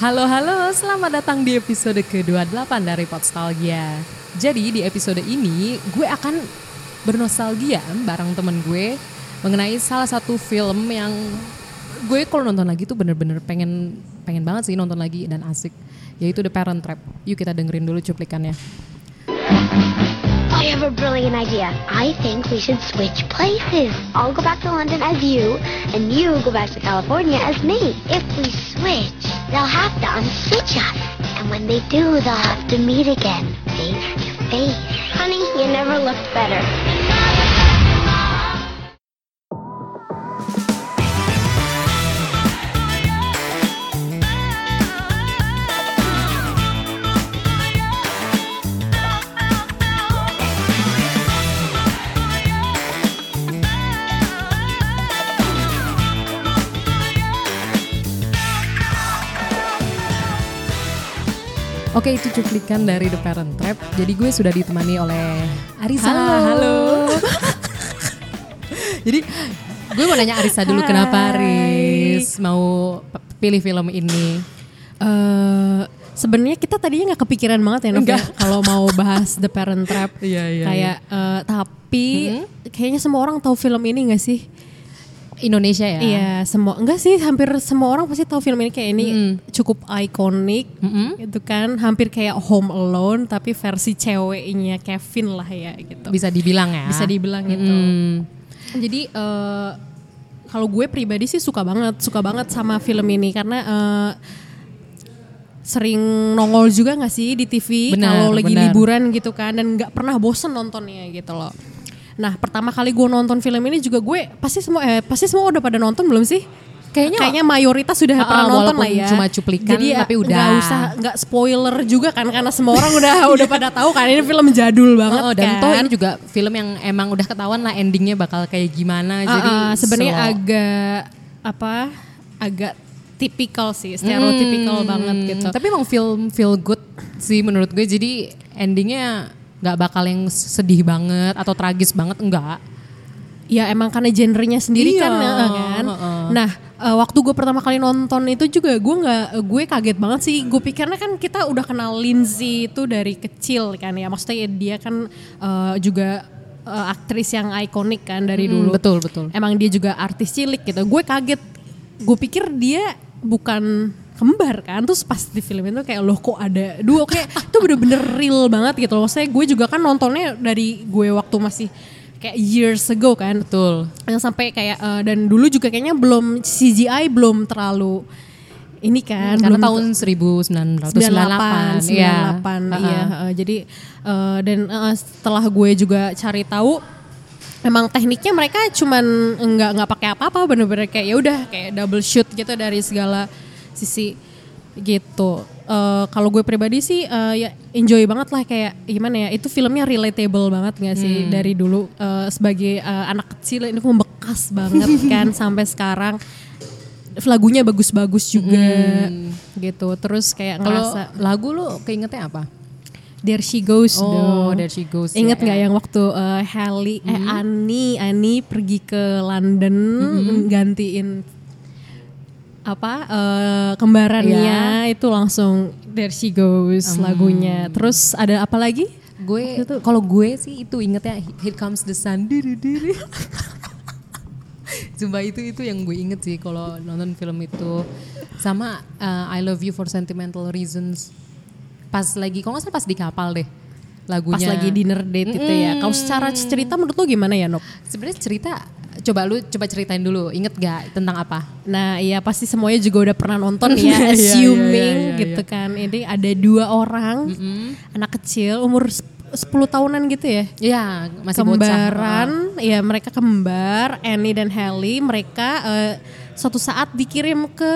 Halo halo, selamat datang di episode ke-28 dari Podstalgia. Jadi di episode ini gue akan bernostalgia bareng temen gue mengenai salah satu film yang gue kalau nonton lagi tuh bener-bener pengen pengen banget sih nonton lagi dan asik yaitu The Parent Trap. Yuk kita dengerin dulu cuplikannya. I have a brilliant idea. I think we should switch places. I'll go back to London as you, and you go back to California as me. If we switch, they'll have to unswitch us. And when they do, they'll have to meet again, face to face. Honey, you never looked better. Oke itu cuplikan dari The Parent Trap. Jadi gue sudah ditemani oleh Arisa. Halo. Halo. Jadi gue mau nanya Arisa dulu kenapa Aris mau pilih film ini? Eh sebenarnya kita tadinya nggak kepikiran banget ya Nov, ya, kalau mau bahas The Parent Trap. Iya, iya, Kayak eh, tapi kayaknya semua orang tahu film ini gak sih? Indonesia ya? Iya, semua enggak sih, hampir semua orang pasti tahu film ini kayak ini Mm. cukup ikonik gitu kan, hampir kayak Home Alone tapi versi ceweknya Kevin lah ya gitu. Bisa dibilang ya. Bisa dibilang gitu. Mm. Jadi eh, kalau gue pribadi sih suka banget, suka banget sama film ini karena eh, sering nongol juga nggak sih di TV kalau lagi benar. liburan gitu kan dan nggak pernah bosen nontonnya gitu loh. Nah pertama kali gue nonton film ini juga gue pasti semua eh, pasti semua udah pada nonton belum sih? Kayaknya- mayoritas sudah Ah, pernah nonton lah ya. cuma cuplikan, Jadi ya tapi udah. nggak usah nggak spoiler juga kan karena semua orang udah udah pada tahu kan ini film jadul banget Oh, dan kan. toh ini juga film yang emang udah ketahuan lah endingnya bakal kayak gimana. Ah, jadi sebenarnya slow. agak apa agak tipikal sih stereotypical Hmm, banget gitu Tapi emang film feel good sih menurut gue. Jadi endingnya nggak bakal yang sedih banget atau tragis banget enggak. ya emang karena genrenya sendiri Iya, kan ya kan? Heeh. nah eh, waktu gue pertama kali nonton itu juga gue nggak gue kaget banget sih. Gue pikirnya kan kita udah kenal Lindsay itu dari kecil kan ya. Maksudnya dia kan eh, juga eh, aktris yang ikonik kan dari Hmm, dulu. betul betul. emang dia juga artis cilik gitu. Gue kaget. Gue pikir dia bukan kembar kan terus pas di film itu kayak loh kok ada dua kayak itu bener-bener real banget gitu loh maksudnya gue juga kan nontonnya dari gue waktu masih kayak years ago kan Betul. yang sampai kayak eh, dan dulu juga kayaknya belum CGI belum terlalu ini kan Karena belum tahun 1998. 98 Iya. 98 iya eh, jadi eh, dan eh, setelah gue juga cari tahu emang tekniknya mereka cuman nggak nggak pakai apa-apa bener-bener kayak ya udah kayak double shoot gitu dari segala sisi gitu. Eh, kalau gue pribadi sih eh, ya enjoy banget lah kayak gimana ya itu filmnya relatable banget nggak sih dari dulu? Eh, sebagai eh, anak kecil ini membekas banget kan sampai sekarang. Lagunya bagus-bagus juga gitu. Terus kayak Kalau lagu lu keingetnya apa? There She Goes Oh, dong. There She Goes, Ingat ya, nggak ya. yang waktu eh, Halle, eh Ani, Ani pergi ke London gantiin apa eh, kembarannya itu langsung There She Goes lagunya. Terus ada apa lagi? Gue kalau gue sih itu ingetnya Here Comes the Sun. Diri diri. Sumpah itu itu yang gue inget sih kalau nonton film itu sama uh, I Love You for Sentimental Reasons. Pas lagi kalau nggak salah pas di kapal deh lagunya. Pas lagi dinner date itu ya. Kalau secara cerita menurut lo gimana ya, Nop? Sebenarnya cerita coba lu coba ceritain dulu. Inget gak tentang apa? Nah, iya pasti semuanya juga udah pernah nonton Iya, ya, iya, assuming iya, iya, gitu kan. Ini ada dua orang anak kecil umur sep- 10 tahunan gitu ya. Iya masih kembaran, ya mereka kembar, Annie dan Halle, mereka eh, suatu saat dikirim ke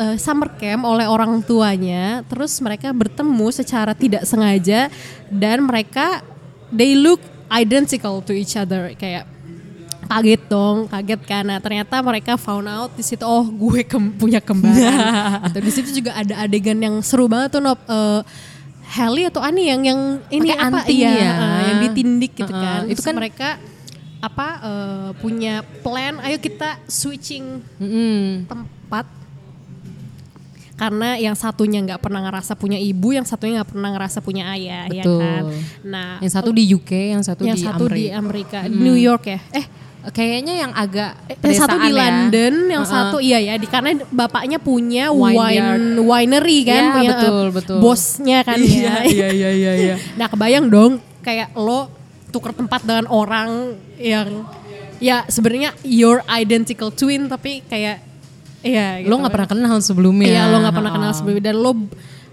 eh, summer camp oleh orang tuanya, terus mereka bertemu secara tidak sengaja dan mereka they look identical to each other kayak kaget dong, kaget. Nah, ternyata mereka found out di situ oh gue kem- punya kembaran. Atau di situ juga ada adegan yang seru banget tuh Nop. Eh, Halle atau Ani yang yang ini Pakai apa iya, ya. eh, yang ditindik gitu Heeh, kan. itu kan- mereka apa eh, punya plan ayo kita switching Mm-mm. tempat karena yang satunya nggak pernah ngerasa punya ibu, yang satunya nggak pernah ngerasa punya ayah, ya Betul. kan. Nah, Yang satu di UK, yang satu yang di satu di Amerika. Amerika, New York ya. Eh, Kayaknya yang agak yang satu di ya. London, yang Uh-uh. satu iya ya, di karena bapaknya punya Wineyard. wine winery kan, Iya, punya betul, eh, betul. bosnya kan Iya, ya. iya, iya, iya, iya. Nah kebayang dong kayak lo tuker tempat dengan orang yang ya sebenarnya your identical twin tapi kayak ya Lo nggak pernah kenal sebelumnya. Iya lo nggak pernah kenal sebelumnya dan lo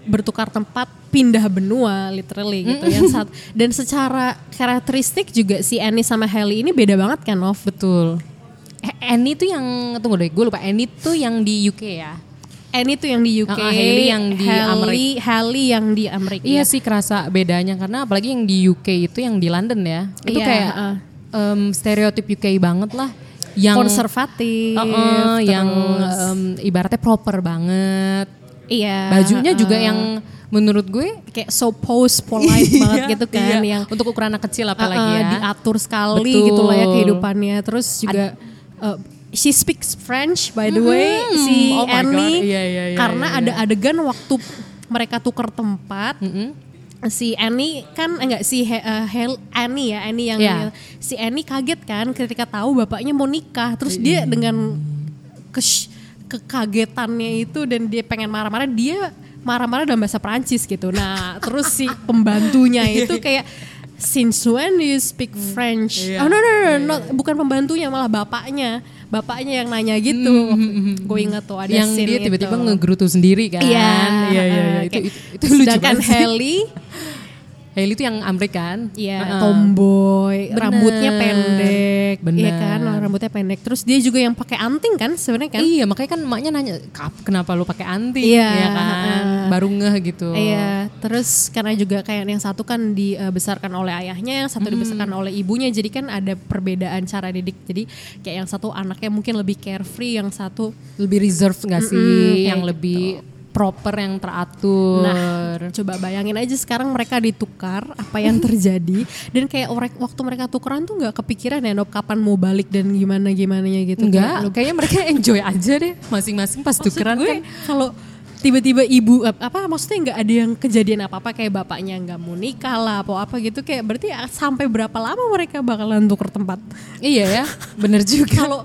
bertukar tempat pindah benua literally gitu yang saat dan secara karakteristik juga si Annie sama Hailey ini beda banget kan Nov Betul. Eh, Annie tuh yang tunggu deh, gue lupa. Annie tuh yang di UK ya. Annie tuh yang di UK, Hailey yang di Hailey, Hailey yang di Amerika. Iya sih kerasa bedanya karena apalagi yang di UK itu yang di London ya. Itu Iya, kayak uh. em, stereotip UK banget lah. Yang konservatif. Uh-uh, yang terus- em, ibaratnya proper banget. Iya. Bajunya juga uh, yang menurut gue kayak so pose polite banget Iya, gitu kan iya. yang untuk ukuran anak kecil apalagi uh, ya. diatur sekali Betul. gitu lah ya kehidupannya. Terus juga uh, she speaks French by the way si Oh. Annie Iya, iya, iya, karena iya, ada iya. adegan waktu mereka tuker tempat Mm-mm. si Annie kan enggak si He- uh, Hel- Annie ya Annie yang Iya. si Annie kaget kan ketika tahu bapaknya mau nikah terus dia dengan kes- kekagetannya itu dan dia pengen marah-marah dia marah-marah dalam bahasa Prancis gitu nah terus si pembantunya itu kayak since when do you speak French Iya. oh no no no, no, bukan pembantunya malah bapaknya bapaknya yang nanya gitu gue ingat tuh ada yang dia tiba-tiba itu. ngegerutu sendiri kan. Iya, iya, iya. Itu, itu, itu lucu sedangkan banget sih. Hailey itu yang Amerikan. Iya, Uh-uh. tomboy, Bener. rambutnya pendek, Bener. iya kan, rambutnya pendek. Terus dia juga yang pakai anting kan, sebenarnya kan? Iya, makanya kan emaknya nanya, "Kap, kenapa lu pakai anting?" Iya, ya kan. uh-uh. Baru ngeh gitu. Iya, terus karena juga kayak yang satu kan dibesarkan oleh ayahnya, yang satu dibesarkan oleh ibunya, jadi kan ada perbedaan cara didik. Jadi kayak yang satu anaknya mungkin lebih carefree, yang satu Lebih reserve gak sih? Mm-mm, yang kayak lebih proper, yang teratur. Nah, coba bayangin aja sekarang mereka ditukar, apa yang terjadi dan kayak orek waktu mereka tukeran tuh nggak kepikiran ya, Nop, kapan mau balik dan gimana gimana gitu. Enggak, Kayak, kayaknya mereka enjoy aja deh masing-masing pas Maksud tukeran gue kan. kalau tiba-tiba ibu apa maksudnya nggak ada yang kejadian apa-apa kayak bapaknya nggak mau nikah lah apa apa gitu kayak berarti sampai berapa lama mereka bakalan tuker tempat Iya ya, bener juga. kalau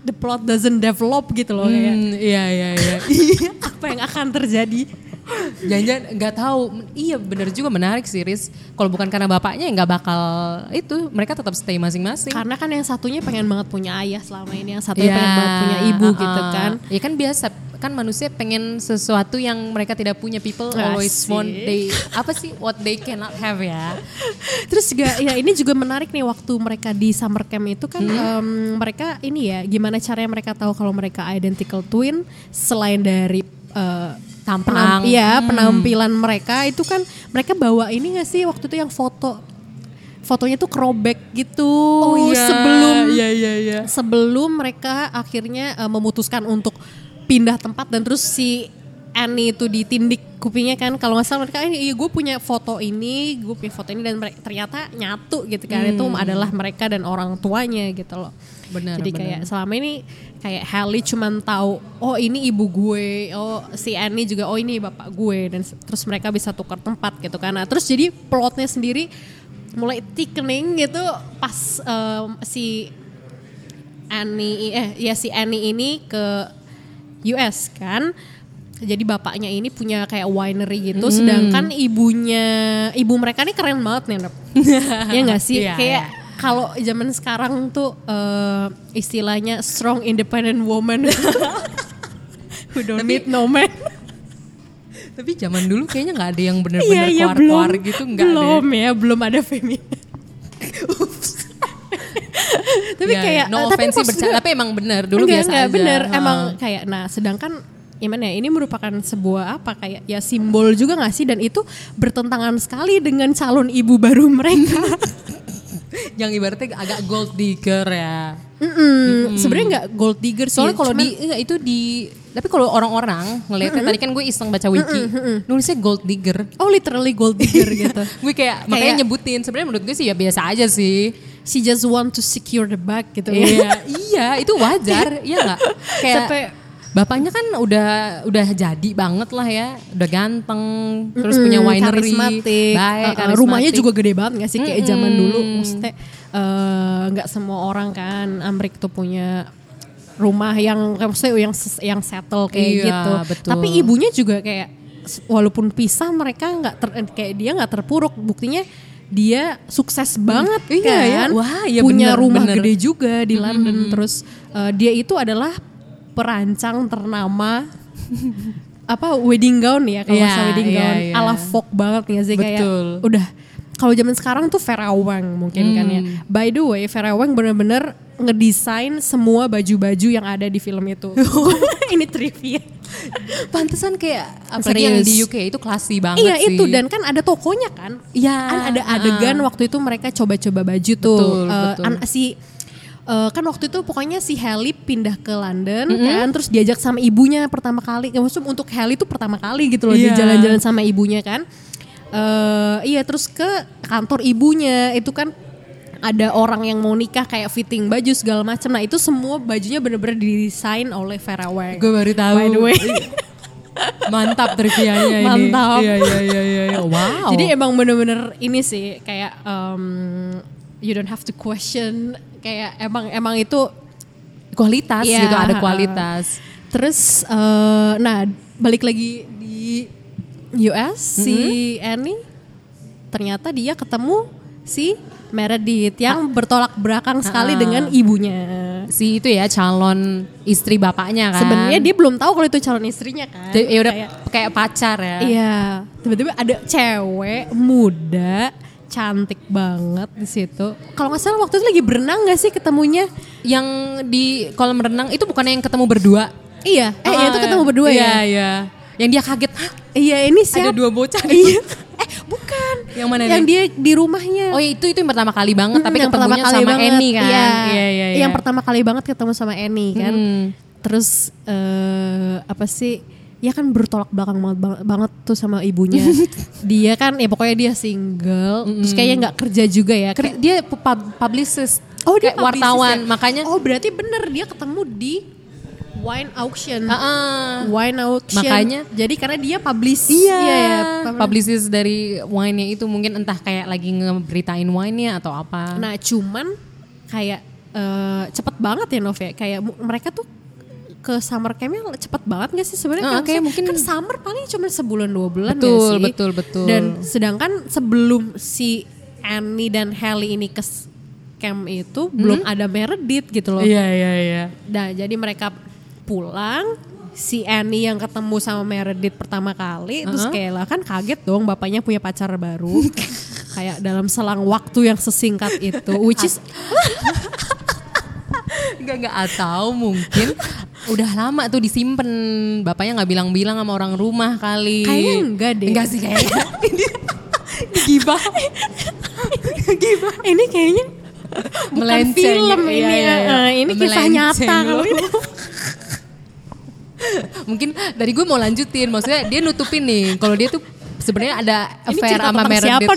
the plot doesn't develop gitu loh kayak Hmm, iya iya iya. apa yang akan terjadi Jangan-jangan nggak tahu. Iya bener juga menarik sih Riz. Kalau bukan karena bapaknya ya nggak bakal itu. Mereka tetap stay masing-masing. karena kan yang satunya pengen banget punya ayah selama ini yang satunya Iya, pengen banget punya ibu uh-uh. gitu kan Ya kan biasa kan manusia pengen sesuatu yang mereka tidak punya. People always Asik. want they apa sih what they cannot have ya. Terus juga ya ini juga menarik nih waktu mereka di summer camp itu kan em, mereka ini ya gimana caranya mereka tahu kalau mereka identical twin selain dari eh, Tampang. penam- iya penampilan mereka itu kan mereka bawa ini gak sih waktu itu yang foto fotonya tuh throwback gitu sebelum Iya iya iya. sebelum mereka akhirnya eh, memutuskan untuk pindah tempat dan terus si Annie itu ditindik kupingnya kan. Kalau nggak salah mereka iya gue punya foto ini gue punya foto ini dan mereka ternyata nyatu gitu kan. Itu adalah mereka dan orang tuanya gitu loh. Benar, jadi benar. kayak selama ini kayak Halle cuman tahu oh ini ibu gue oh si Annie juga oh ini bapak gue dan terus mereka bisa tukar tempat gitu kan. Nah terus jadi plotnya sendiri mulai thickening gitu pas em, si Annie eh ya si Annie ini ke US kan. Jadi bapaknya ini punya kayak winery gitu, sedangkan ibunya ibu mereka ini keren banget nih, Nep. ya nggak sih? Iya, kayak kalau zaman sekarang tuh eh, istilahnya strong independent woman who don't need no man. Tapi zaman dulu kayaknya nggak ada yang Iya bener-bener iya keluar-keluar gitu nggak belum deh. ya belum ada feminin. tapi Ya, kayak no eh, tapi bercanda, tapi emang bener dulu enggak, biasa enggak, aja. bener Ha. emang kayak nah sedangkan gimana ya? Ini merupakan sebuah apa? Kayak ya simbol juga gak sih? Dan itu bertentangan sekali dengan calon ibu baru mereka. Yang ibaratnya agak gold digger ya. Mm-mm. sebenarnya nggak gold digger. Sih Soalnya kalau di enggak, itu di tapi kalau orang-orang ngelihatnya tadi kan gue iseng baca wiki, nulisnya gold digger. oh literally gold digger gitu. Gue kayak, makanya Kayak- nyebutin. Sebenarnya menurut gue sih ya biasa aja sih. she just want to secure the bag gitu. Iya, iya itu wajar, iya nggak? Kayak sampai Bapaknya kan udah udah jadi banget lah ya, udah ganteng, terus punya winery, karismatik. baik, Uh, uh, rumahnya karismatik. juga gede banget gak sih kayak zaman Mm-mm. dulu maksudnya eh, nggak semua orang kan Amrik tuh punya rumah yang maksudnya yang yang settle kayak Iya, gitu betul. tapi ibunya juga kayak walaupun pisah mereka nggak ter, kayak dia nggak terpuruk buktinya dia sukses banget Iya, kan ya. Wah, iya punya bener, rumah bener. gede juga di London terus eh, dia itu adalah perancang ternama apa wedding gown ya kalau Iya, nggak salah wedding iya, gown iya. ala folk banget nggak sih kayak Betul. udah kalau zaman sekarang tuh Vera Wang mungkin kan ya. Hmm. By the way, Vera Wang bener-bener ngedesain semua baju-baju yang ada di film itu. Ini trivia. Pantesan kayak apalagi yang di UK itu classy banget iya sih. itu dan kan ada tokonya kan. Iya, Kan ada adegan waktu itu mereka coba-coba baju tuh. Betul, Eh, betul. an- si eh, kan waktu itu pokoknya si Halle pindah ke London kan terus diajak sama ibunya pertama kali. Ya, Maksudnya untuk Halle itu pertama kali gitu loh dia Iya. jalan-jalan sama ibunya kan. Eh iya terus ke kantor ibunya itu kan ada orang yang mau nikah kayak fitting baju segala macam. Nah itu semua bajunya bener-bener didesain oleh Vera Wang. Gue baru tahu. By the way. Mantap trivianya ini. Mantap. Iya iya iya iya. iya. Wow. Jadi emang bener-bener ini sih kayak um, you don't have to question kayak emang emang itu kualitas Iya, gitu ada kualitas. terus eh, nah balik lagi di US si Annie ternyata dia ketemu si Meredith yang bertolak belakang sekali Ha-ha. dengan ibunya. Si itu ya calon istri bapaknya kan. Sebenarnya dia belum tahu kalau itu calon istrinya kan. Jadi, ya udah Kayak- kayak pacar ya. Iya, tiba-tiba ada cewek muda cantik banget di situ. Kalau nggak salah waktu itu lagi berenang nggak sih ketemunya? Yang di kolam renang itu bukan yang ketemu berdua. Iya, eh iya, itu Ah, ketemu berdua iya, ya. Iya, Yang dia kaget, "Hah, Iya, ini siapa? ada dua bocah di Iya. eh, bukan. Yang mana Yang nih? dia di rumahnya. Oh itu itu yang pertama kali banget, tapi Mm, yang ketemunya sama banget. Annie kan. Iya, iya, iya. Yang pertama kali banget ketemu sama Annie kan. Hmm. Terus eh apa sih? Ya kan bertolak belakang banget, banget, tuh sama ibunya. dia kan ya pokoknya dia single, terus kayaknya nggak kerja juga ya. Ker- Dia pub- publicist. Oh dia Kayak wartawan, publicist ya? makanya Oh berarti bener dia ketemu di wine auction. Ah, ah. Wine auction. Makanya- Jadi karena dia publish. Iya, ya, publicist dari wine-nya itu mungkin entah kayak lagi ngeberitain wine-nya atau apa. Nah cuman kayak eh, cepet banget ya Nov ya. Kayak mereka tuh ke summer campnya cepet banget gak sih sebenarnya? Ah, Kayak kayak maksudnya mungkin- kan summer paling cuma sebulan dua bulan Betul, gak sih? betul, betul. Dan sedangkan sebelum si Annie dan Halle ini ke camp itu belum ada Meredith gitu loh. Hmm? Iya, iya, iya. Nah, jadi mereka pulang, si Annie yang ketemu sama Meredith pertama kali, terus Uh-huh. kayak lah kan kaget dong bapaknya punya pacar baru. kayak dalam selang waktu yang sesingkat itu, which is Enggak enggak atau mungkin udah lama tuh disimpan. Bapaknya nggak bilang-bilang sama orang rumah kali. Kayaknya enggak deh. Enggak sih kayaknya. Gibah. Gibah. ini kayaknya bukan Melenceng. film Iya, ini iya, ya. iya. Eh, ini kisah nyata kalau ini. Mungkin dari gue mau lanjutin. Maksudnya dia nutupin nih. Kalau dia tuh sebenarnya ada affair sama Meredith. siapa,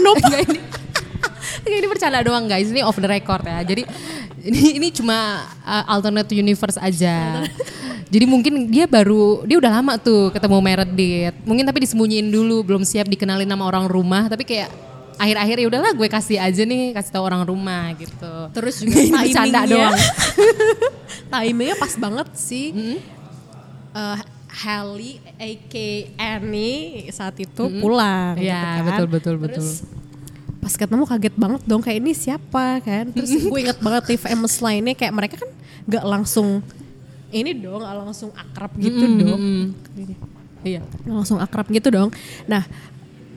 ini, ini bercanda doang guys. Ini off the record ya. Jadi ini ini cuma uh, alternate universe aja. Jadi mungkin dia baru dia udah lama tuh ketemu Meredith. Mungkin tapi disembunyiin dulu, belum siap dikenalin sama orang rumah. Tapi kayak akhir-akhir ya udahlah gue kasih aja nih, kasih tahu orang rumah gitu. Terus juga timingnya, doang. timingnya pas banget sih. Hmm? Eh, Halle, aka Annie saat itu pulang. Iya, gitu kan. betul, betul, betul. Terus pas ketemu kaget banget dong kayak ini siapa kan. Terus gue inget banget nih famous lainnya kayak mereka kan gak langsung ini dong, gak langsung akrab gitu dong. Iya. langsung akrab gitu dong. Nah,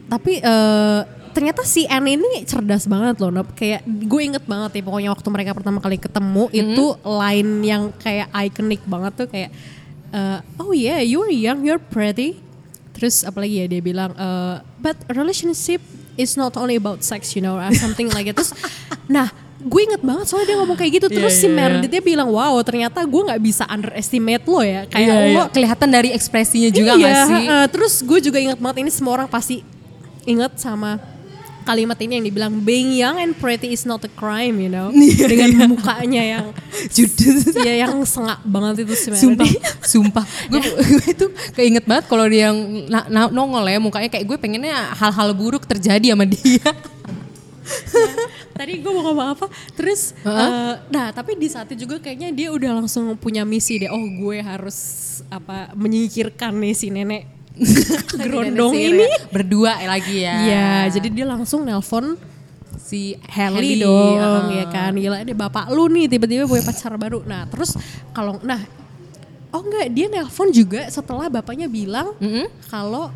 tapi eh, ternyata si Anne ini cerdas banget loh, Nop. Kayak gue inget banget ya pokoknya waktu mereka pertama kali ketemu itu line yang kayak iconic banget tuh kayak eh, oh yeah, you're young, you're pretty. Terus apalagi ya dia bilang eh, but relationship is not only about sex, you know, or something like it. Terus nah, gue inget banget soalnya dia ngomong kayak gitu. Terus Iya, si iya, iya. Meredith dia bilang, wow ternyata gue nggak bisa underestimate lo ya. Kayak Iya, iya. lo kelihatan dari ekspresinya juga iya, nggak sih? heeh. terus gue juga ingat banget ini semua orang pasti ingat sama kalimat ini yang dibilang being young and pretty is not a crime, you know. Iya, Dengan iya. mukanya yang Judes. ya yang sengak banget itu sebenarnya. Sumpah, sumpah. Gue itu keinget banget kalau dia yang na- na- nongol ya mukanya kayak gue pengennya hal-hal buruk terjadi sama dia. Tadi gue mau ngomong apa? Terus, eh, nah tapi di saat itu juga kayaknya dia udah langsung punya misi deh. Oh gue harus apa menyingkirkan nih si nenek gerondong ini. ya. berdua lagi ya. Iya, jadi dia langsung nelpon si Helly dong, uh. ya kan. Gila dia bapak lu nih tiba-tiba punya pacar baru. Nah terus kalau, nah oh enggak dia nelpon juga setelah bapaknya bilang Mm-mm. kalau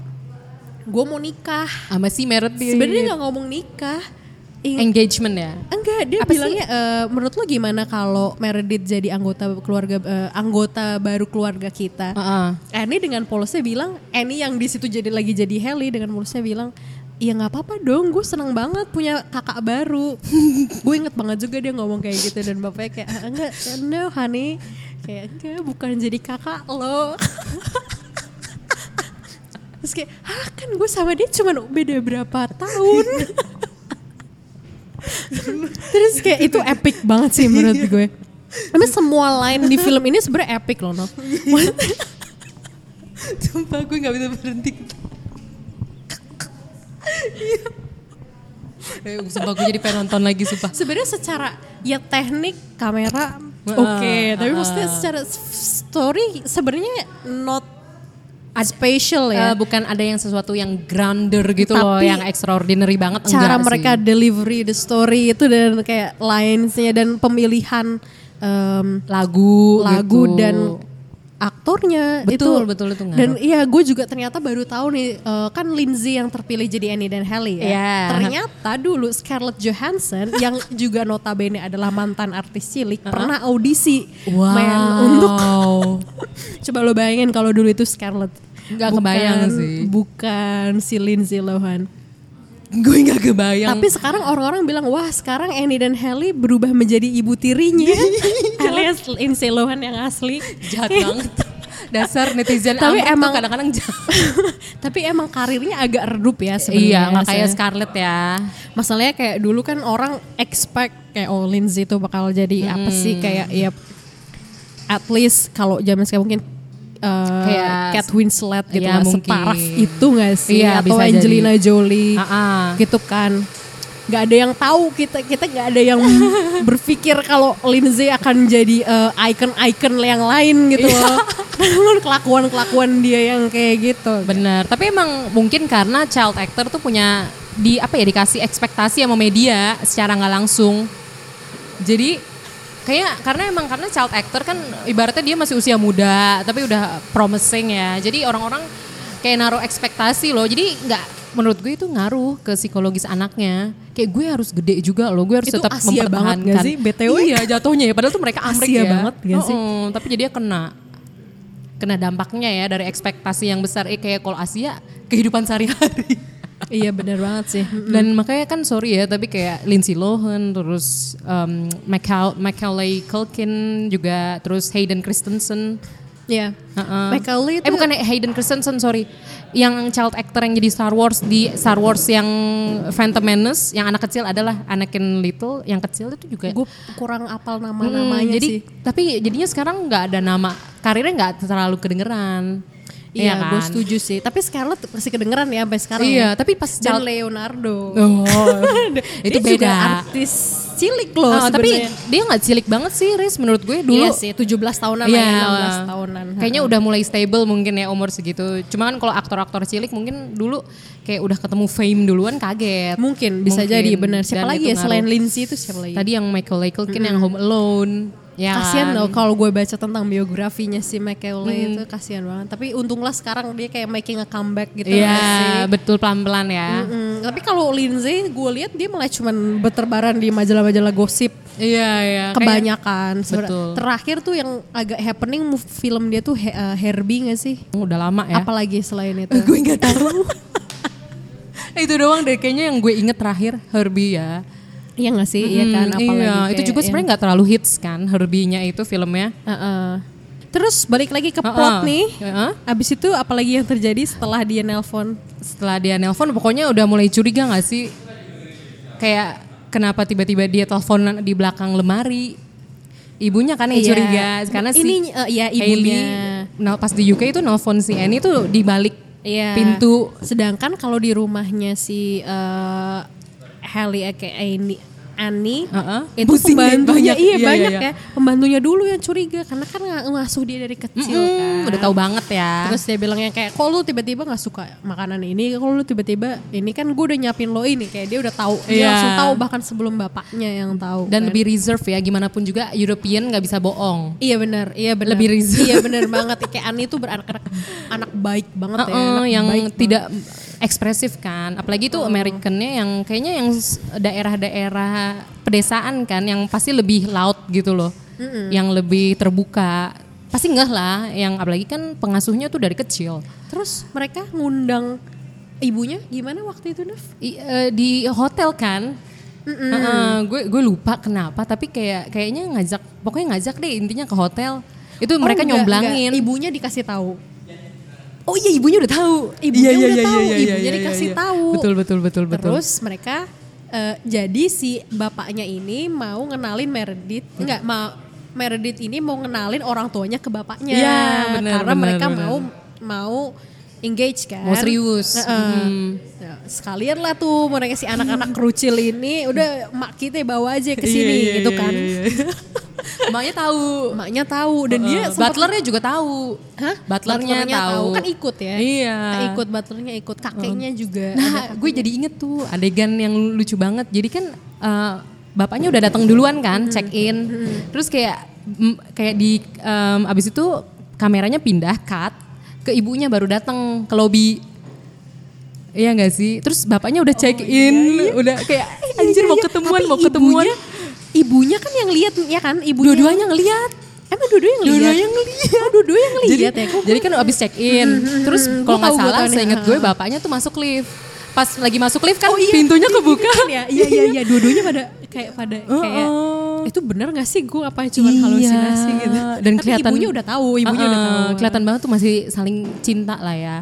gue mau nikah. sama si Meredith. Sebenarnya nggak ngomong nikah. Engagement ya. Enggak, dia Apa sih? bilangnya "Eh, menurut lo gimana kalau Meredith jadi anggota keluarga eh, anggota baru keluarga kita? Heeh. Annie dengan polosnya bilang, Annie yang di situ jadi lagi jadi Helly dengan polosnya bilang, Iya nggak apa-apa dong, gue seneng banget punya kakak baru. gue inget banget juga dia ngomong kayak gitu dan bapaknya kayak "Ah, enggak, no honey, kayak enggak bukan jadi kakak lo. Terus kayak, ah kan gue sama dia cuma beda berapa tahun. Terus kayak itu epic banget sih menurut gue. Tapi semua line di film ini sebenarnya epic loh, no. Sumpah gue gak bisa berhenti. Iya. Eh, sumpah gue jadi pengen nonton lagi sumpah. sebenarnya secara ya teknik kamera oke, tapi heeh. maksudnya secara story sebenarnya not spatial ya. Eh, bukan ada yang sesuatu yang grander gitu loh, Tapi yang extraordinary banget cara mereka sih. delivery the story itu dan kayak linesnya dan pemilihan em, lagu lagu gitu. dan aktornya Betul, itu betul, itu ngaruh. dan iya gue juga ternyata baru tahu nih eh, kan Lindsay yang terpilih jadi Annie dan Halle ya Iya. ternyata dulu Scarlett Johansson yang juga notabene adalah mantan artis cilik pernah audisi wow. men, untuk coba lo bayangin kalau dulu itu Scarlett Nggak kebayang sih. bukan si Lindsay Lohan gue nggak kebayang. tapi sekarang orang-orang bilang wah sekarang Annie dan Halle berubah menjadi ibu tirinya alias Lindsay Lohan yang asli jahat banget. Dasar netizen Tapi emang- kadang-kadang. Tapi emang karirnya agak redup ya sebenarnya. iya, nggak kayak Scarlett ya. Masalahnya kayak dulu kan orang expect kayak oh Lindsay itu bakal jadi apa sih kayak ya at least kalau zaman sekarang mungkin uh, Kayak- Kate Winslet gitu lah mungkin. setaraf itu gak sih Iya, atau bisa Angelina Jolie Ah-ah. gitu kan nggak ada yang tahu kita kita nggak ada yang berpikir kalau Lindsay akan jadi uh, icon-icon yang lain gitu Iya. loh kelakuan-kelakuan dia yang kayak gitu Bener, tapi emang mungkin karena child actor tuh punya di apa ya dikasih ekspektasi sama media secara nggak langsung. Jadi kayak karena emang karena child actor kan ibaratnya dia masih usia muda tapi udah promising ya. Jadi orang-orang kayak naruh ekspektasi loh. Jadi nggak menurut gue itu ngaruh ke psikologis anaknya. Kayak gue harus gede juga loh, gue harus Itu tetap Asia banget nggak sih, BTW? Iya jatuhnya ya, padahal tuh mereka Amrik Asia ya. banget nggak sih? Heeh, tapi jadi dia kena kena dampaknya ya dari ekspektasi yang besar eh kayak kalau Asia kehidupan sehari-hari iya benar banget sih dan makanya kan sorry ya tapi kayak Lindsay Lohan terus um, Maca- Macaulay Culkin juga terus Hayden Christensen Iya. Heeh. Macaulay itu eh bukan Hayden Christensen sorry yang child actor yang jadi Star Wars di Star Wars yang Phantom Menace yang anak kecil adalah Anakin Little yang kecil itu juga gue kurang apal nama-namanya jadi sih. tapi jadinya sekarang nggak ada nama karirnya nggak terlalu kedengeran Iya, gue kan? setuju sih. Tapi Scarlett masih kedengeran ya sampai sekarang. Iya, ya. tapi pas Dan Leonardo. Oh, itu Dia juga beda. artis cilik loh Ah, tapi dia nggak cilik banget sih, Riz menurut gue dulu. Iya sih, 17 tahunan Iya, lah ya, 16 tahunan. Kayaknya udah mulai stable mungkin ya umur segitu. Cuma kan kalau aktor-aktor cilik mungkin dulu kayak udah ketemu fame duluan kaget. mungkin bisa Mungkin. jadi benar. Siapa Dan lagi ya selain. Lindsay itu siapa lagi? Tadi yang Michael Culkin yang Home Alone. Ya kasian kan? loh kalau gue baca tentang biografinya si Macaulay Hmm. itu kasihan banget. Tapi untunglah sekarang dia kayak making a comeback gitu? Iya, betul pelan-pelan ya. Mm, tapi kalau Lindsay gue lihat dia malah cuman berterbaran di majalah-majalah gosip Iya, iya. Kayak- kebanyakan. Sebenarnya Betul. Terakhir tuh yang agak happening film dia tuh uh, Herbie gak sih? udah lama ya. Apalagi selain itu? gue nggak tahu. itu doang deh kayaknya yang gue inget terakhir Herbie ya. Iya gak sih? Iya kan? Hmm, Apalagi iya, itu kayak juga sebenarnya nggak terlalu hits kan Herbie-nya itu filmnya. yang- Heeh. Terus balik lagi ke plot Heeh. nih. Heeh. Abis itu apalagi yang terjadi setelah dia nelpon? Setelah dia nelpon pokoknya udah mulai curiga nggak sih? kayak kenapa tiba-tiba dia telepon di belakang lemari. Ibunya kan yang Iya. curiga karena si Ini, iya, Hailey, ibunya. nah, pas di UK itu nelfon si Annie tuh di balik Iya. pintu. Sedangkan kalau di rumahnya si eh Halle aka Annie, Annie Heeh. itu Pusing pembantunya banyak. iya, Iya, banyak iya, ya pembantunya dulu yang curiga karena kan ng- ngasuh dia dari kecil Hmm, kan udah tahu banget ya. terus dia bilangnya kayak kok lu tiba-tiba nggak suka makanan ini kok lu tiba-tiba ini kan gue udah nyiapin lo ini kayak dia udah tahu dia Iya. langsung tahu bahkan sebelum bapaknya yang tahu dan kan. lebih reserve ya gimana pun juga European nggak bisa bohong. Iya benar, iya benar. Lebih reserve. Iya benar banget. Kayak Ani tuh beranak-anak anak baik banget ya. Heeh, anak yang baik banget. Ekspresif kan apalagi itu Americannya yang kayaknya yang daerah-daerah pedesaan kan yang pasti lebih laut gitu loh. Yang lebih terbuka. Pasti ngeh lah yang apalagi kan pengasuhnya tuh dari kecil. Terus mereka ngundang ibunya? Gimana waktu itu, Nev? I- eh, di hotel kan? Heeh, gue gue lupa kenapa tapi kayak kayaknya ngajak pokoknya ngajak deh intinya ke hotel. Itu mereka Oh, enggak, nyomblangin. Enggak. Ibunya dikasih tahu. Oh iya ibunya udah tahu Ibunya Iya, iya, udah iya, tahu, iya, iya, ibunya iya, dikasih iya. tahu. betul betul betul betul Terus mereka eh, jadi si bapaknya ini mau ngenalin Meredith, enggak mau Meredith ini mau ngenalin orang tuanya ke bapaknya. Iya, benar, karena benar, mereka benar. mau mau engage kan. Mau serius. Heeh. Hmm. Nah, sekalian lah tuh mereka si anak-anak kerucil ini udah mak kita bawa aja ke sini Iya, iya, gitu iya, kan. iya, iya. Emaknya tahu. Maknya tahu dan dia Heeh. sempat butlernya juga tahu. Hah? Butlernya, tahu. Kan ikut ya. Iya. Ikut butlernya ikut kakeknya juga. Nah, gue jadi inget tuh adegan yang lucu banget. Jadi kan eh, bapaknya udah datang duluan kan, check in. Terus kayak kayak di em, abis itu kameranya pindah cut ke ibunya baru datang ke lobby. Iya gak sih? Terus bapaknya udah check in, udah kayak anjir mau Iya, ketemuan, tapi mau ketemuan. Ibunya, ibunya kan yang lihat ya kan, ibunya. Dua-duanya ngeliat. Emang dua-duanya yang lihat. Dua-duanya ngeliat. Oh, dua-duanya yang Jadi, lihat ya. Kok jadi kan abis check in, terus hmm, kalau gua nggak tahu, gua salah, nih. seingat gue bapaknya tuh masuk lift. Pas lagi masuk lift kan Oh iya, pintunya kebuka. kan ya? Iya iya iya, dua-duanya pada kayak pada kayak Oh. Itu benar gak sih gue apa cuma Iya. halusinasi gitu. Dan Tapi kelihatan ibunya udah tahu, ibunya udah Uh-uh, tahu. Kelihatan banget tuh masih saling cinta lah ya.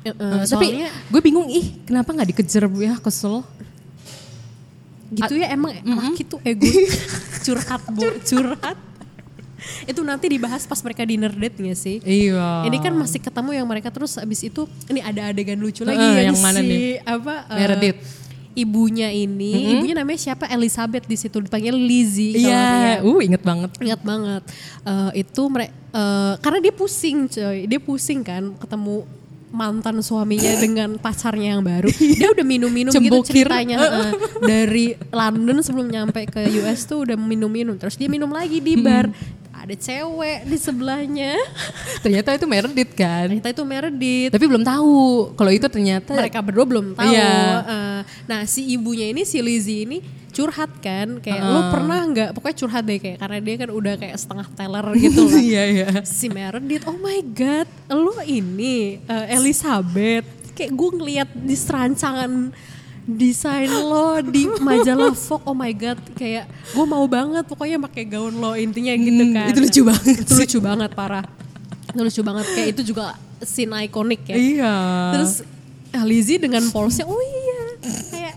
Uh, eh, tapi gue bingung ih kenapa nggak dikejar bu ya kesel. gitu ya emang laki tuh ego curhat bu curhat itu nanti dibahas pas mereka dinner date gak sih Iya. ini kan masih ketemu yang mereka terus abis itu ini ada adegan lucu lagi Heeh, yang, yang mana si nih? apa Meredith. Ibunya ini ibunya namanya siapa Elizabeth di situ dipanggil Lizzie Iya, ya. uh inget banget. Ingat banget. Eh, itu mere- eh, karena dia pusing coy. Dia pusing kan ketemu mantan suaminya dengan pacarnya yang baru. Dia udah minum-minum gitu ceritanya. eh, dari London sebelum nyampe ke US tuh udah minum-minum. Terus dia minum lagi di bar. Ada cewek di sebelahnya. Ternyata itu Meredith kan. Ternyata itu Meredith. Tapi belum tahu kalau itu ternyata Mereka berdua belum tahu. Iya. Eh, nah si ibunya ini si Lizzie ini curhat kan kayak lo pernah nggak pokoknya curhat deh kayak karena dia kan udah kayak setengah teller gitu lah Iya iya. si Meredith, oh my god, lo ini eh, Elizabeth. Kayak gue ngeliat di serancangan desain lo di majalah Vogue, oh my god, kayak gue mau banget pokoknya pakai gaun lo intinya gitu Hmm, kan. itu lucu banget Itu lucu banget parah. Itu lucu banget kayak itu juga scene ikonik ya. Iya. Terus Lizzie dengan polsnya, oh iya, kayak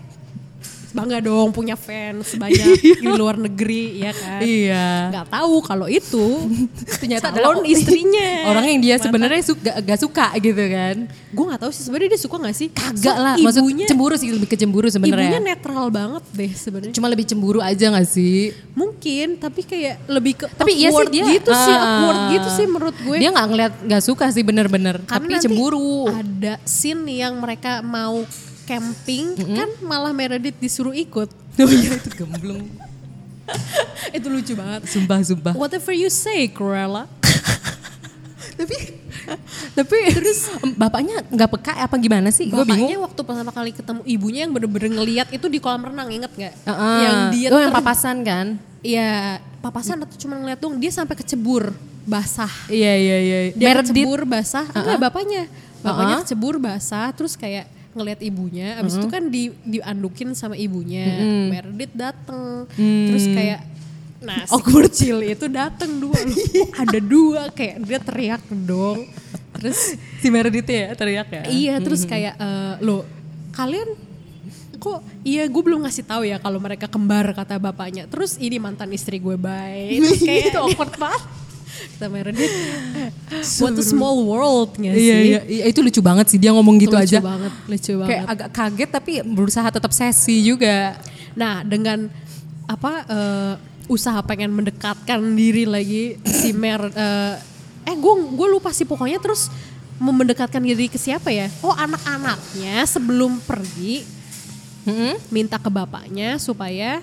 bangga dong punya fans banyak di luar negeri ya kan. Iya. Nggak tahu kalau itu Ternyata calon adalah istrinya. Orang yang dia sebenarnya suka gak suka gitu kan. gue nggak tahu sih sebenarnya dia suka nggak sih? Kagak So, lah, maksud ibunya cemburu sih lebih ke cemburu ibunya sebenarnya. netral banget deh sebenarnya. Cuma lebih cemburu aja gak sih? Mungkin tapi kayak lebih ke Tapi iya sih dia gitu sih, ah, awkward gitu sih menurut gue. Dia nggak ngeliat nggak suka sih bener-bener, tapi cemburu. Ada scene yang mereka mau camping kan malah Meredith disuruh ikut. Oh iya itu gembleng. itu lucu banget. Sumpah sumpah. Whatever you say, Cruella. tapi tapi terus bapaknya nggak peka apa gimana sih? Gue bingung. Bapaknya waktu pertama kali ketemu ibunya yang bener-bener ngeliat itu di kolam renang, inget nggak? Heeh. Yang dia oh, yang ter- papasan kan? Iya, papasan atau cuma ngeliat dong, dia sampai kecebur basah. Iya iya iya. Dia Meredith. kecebur basah, enggak bapaknya. Bapaknya Uh-uh. kecebur basah terus kayak ngeliat ibunya, abis itu kan di diandukin sama ibunya. Meredith dateng, terus kayak Nah, si kecil itu dateng dua, loh, ada dua? Kayak dia teriak dong. Terus si Meredith ya teriak ya. iya, terus kayak eh, lo kalian kok iya gue belum ngasih tahu ya kalau mereka kembar kata bapaknya. Terus ini mantan istri gue baik Terus kayak itu awkward banget kata Meredith what a small world nggak sih Iya, iya, iya, itu lucu banget sih dia ngomong gitu lucu aja. banget lucu banget Kayak agak kaget tapi berusaha tetap sesi juga. Nah, dengan apa eh, usaha pengen mendekatkan diri lagi si Mer eh, eh gue gue lupa sih pokoknya terus mendekatkan diri ke siapa ya? Oh, anak-anaknya sebelum pergi Mm-mm. minta ke bapaknya supaya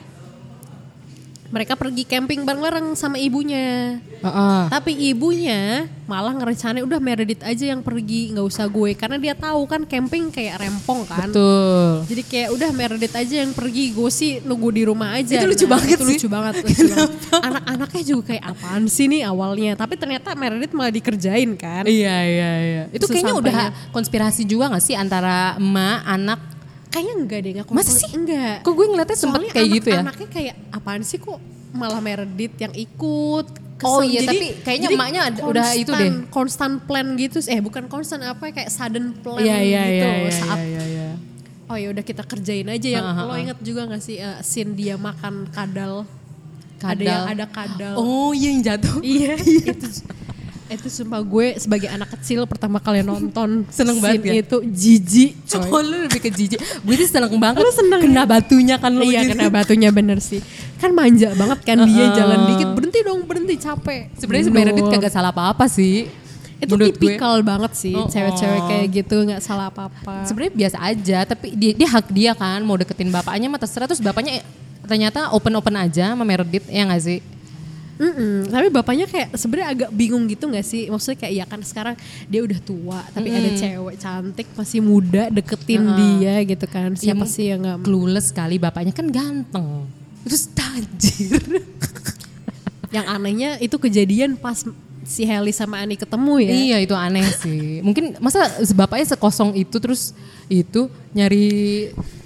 mereka pergi camping bareng-bareng sama ibunya. Heeh. Tapi ibunya malah ngerencanain udah Meredith aja yang pergi, nggak usah gue karena dia tahu kan camping kayak rempong kan. Betul. Jadi kayak udah Meredith aja yang pergi, gue sih nunggu di rumah aja. Itu lucu banget itu sih. lucu banget, lucu banget. Anak-anaknya juga kayak apaan sih nih awalnya. Tapi ternyata Meredith malah dikerjain kan. Iya iya iya. Itu kayaknya udah Sesampainya. konspirasi juga gak sih antara emak, anak. Kayaknya enggak deh, enggak Masa sih? Enggak. Kok gue ngeliatnya sempet Soalnya kayak gitu ya? Anaknya kayak apaan sih kok malah Meredith yang ikut. Oh iya, tapi kayaknya emaknya ada- udah itu deh. Constant plan gitu, eh bukan constant apa kayak sudden plan Iya iya gitu iya iya saat iya. iya. oh ya udah kita kerjain aja yang Ha, ha, lo inget juga gak sih eh, scene dia makan kadal, ada Kadal. yang ada kadal Oh iya yang jatuh. iya itu itu sumpah gue sebagai anak kecil pertama kali nonton Seneng banget ya? itu jijik coy Oh lu lebih ke jijik. Gue tuh seneng banget. Lu seneng Kena batunya kan lu iya gitu. kena batunya bener sih kan manja banget kan dia Uh-uh. jalan dikit berhenti dong berhenti capek Sebenarnya Bener. Meredith kagak salah apa-apa sih. itu Menurut gue. tipikal banget sih Oh, cewek-cewek oh. kayak gitu nggak salah apa-apa Sebenarnya biasa aja, tapi dia, dia hak dia kan mau deketin bapaknya mah terserah terus bapaknya ternyata open-open aja sama Meredith ya gak sih? Mm-mm, tapi bapaknya kayak sebenarnya agak bingung gitu nggak sih? Maksudnya kayak ya kan sekarang dia udah tua, tapi ada cewek cantik masih muda deketin dia gitu kan? Siapa Ya, sih yang nggak? Clueless sekali bapaknya kan ganteng. Terus tajir. Yang anehnya itu kejadian pas si Heli sama Ani ketemu ya. Iya itu aneh sih. Mungkin masa bapaknya sekosong itu terus itu nyari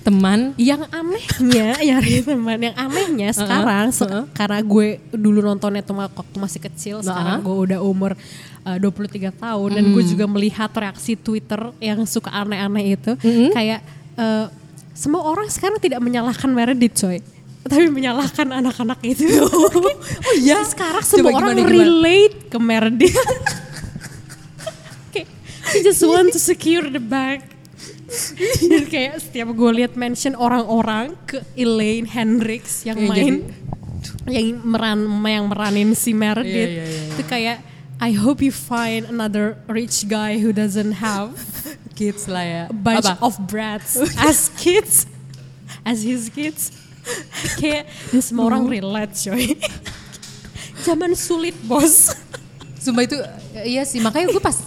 teman. Yang anehnya ya teman, yang anehnya sekarang se- uh-uh. karena gue dulu nontonnya tuh waktu masih kecil, sekarang Uh-uh. gue udah umur uh, 23 tahun dan gue juga melihat reaksi Twitter yang suka aneh-aneh itu kayak uh, semua orang sekarang tidak menyalahkan Meredith coy. Tapi menyalahkan anak-anak itu. oh iya. Sekarang semua Coba orang gimana, gimana? relate ke Meredith. He just want to secure the bag. Kayak setiap gue lihat mention orang-orang ke Elaine Hendricks yang Yang main yang meran yang meranin si Meredith Iya, iya, iya, itu kayak I hope you find another rich guy who doesn't have Kids lah ya. a bunch Apa? of brats as kids as his kids. Kayak dan semua orang relate coy. Zaman sulit bos. Sumpah itu iya sih. Makanya gue pas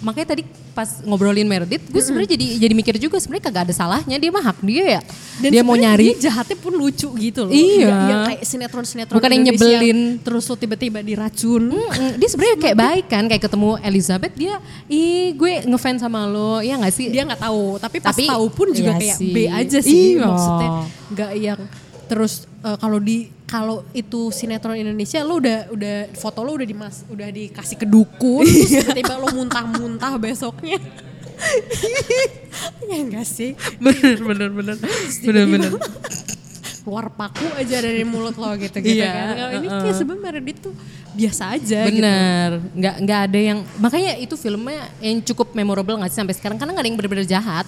makanya tadi pas ngobrolin Meredith gue sebenarnya jadi jadi mikir juga sebenarnya kagak ada salahnya dia mah hak dia ya. dia mau nyari dia jahatnya pun lucu gitu loh Iya. Yang kayak sinetron sinetron Bukan yang nyebelin. terus lo tiba-tiba diracun dia sebenarnya kayak baik kan kayak ketemu Elizabeth dia ih gue ngefans sama lo ya nggak sih dia nggak tahu tapi pas Tapi, tahu pun juga iya kayak sih. B aja sih Iya. maksudnya nggak yang terus eh, kalau di kalau itu sinetron Indonesia lo udah udah foto lo udah dimas udah dikasih ke dukun terus tiba-tiba lo muntah-muntah besoknya. Ya enggak sih? Bener bener bener. Bener bener. Keluar paku aja dari mulut lo gitu gitu Iya, kan. Kalau ini kayak sebenarnya Meredith tuh biasa aja gitu. Bener. Nggak nggak ada yang makanya itu filmnya yang cukup memorable nggak sih sampai sekarang? Karena nggak ada yang bener-bener jahat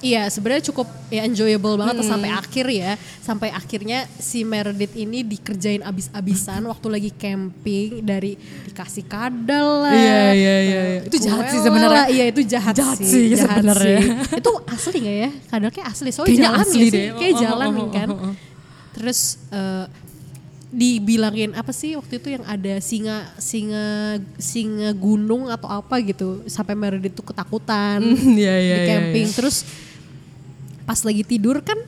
Iya sebenarnya cukup ya enjoyable banget tuh sampai akhir ya sampai akhirnya si Meredith ini dikerjain abis-abisan waktu lagi camping dari dikasih kadal lah Iya, iya, iya, iya. Itu jahat sih sebenarnya. iya itu jahat, Jahat sih, sih jahat sebenarnya. sih. itu asli gak ya kadal kayak asli soalnya Kayaknya jalan asli sih? deh. kayak Oh, oh, jalan oh, oh, kan oh, oh. terus eh, dibilangin apa sih waktu itu yang ada singa singa singa gunung atau apa gitu sampai Meredith tuh ketakutan Iya, iya, di iya, camping iya. terus pas lagi tidur kan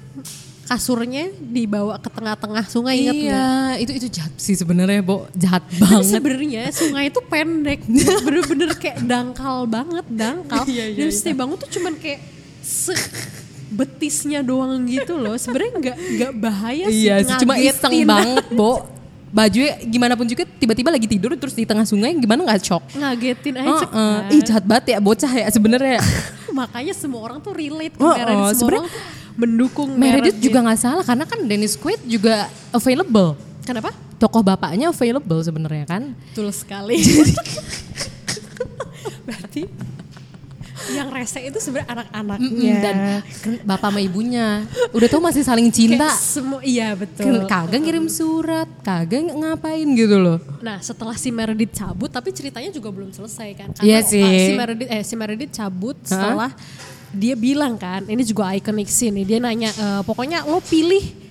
kasurnya dibawa ke tengah-tengah sungai ingat nggak? iya itu itu jahat sih sebenarnya bo jahat banget sebenarnya sungai itu pendek, bener-bener kayak dangkal banget, dangkal. Iya, iya, Dan iya. setiap bangun tuh cuman kayak se betisnya doang gitu loh. Sebenarnya nggak nggak bahaya sih. iya sih cuma iseng banget bo bajunya gimana pun juga tiba-tiba lagi tidur terus di tengah sungai gimana nggak shock ngagetin aja Heeh. kan. ih jahat banget ya bocah ya sebenarnya Makanya semua orang tuh relate ke Oh, Meredith. oh, Semua sebenarnya- orang tuh mendukung Meredith juga nggak salah karena kan Dennis Quaid juga available. Kenapa? Tokoh bapaknya available sebenarnya kan. Betul sekali. Berarti yang rese itu sebenarnya anak-anaknya Mm-mm, dan kan bapak sama ibunya udah tau masih saling cinta. Kayak semua iya Kan betul. Kagak ngirim surat, kagak ngapain gitu loh. Nah setelah si Meredith cabut, tapi ceritanya juga belum selesai kan? Iya uh, sih. Si Meredith, eh si Meredith cabut setelah dia bilang kan, ini juga iconic scene nih. Dia nanya, e, pokoknya lo pilih,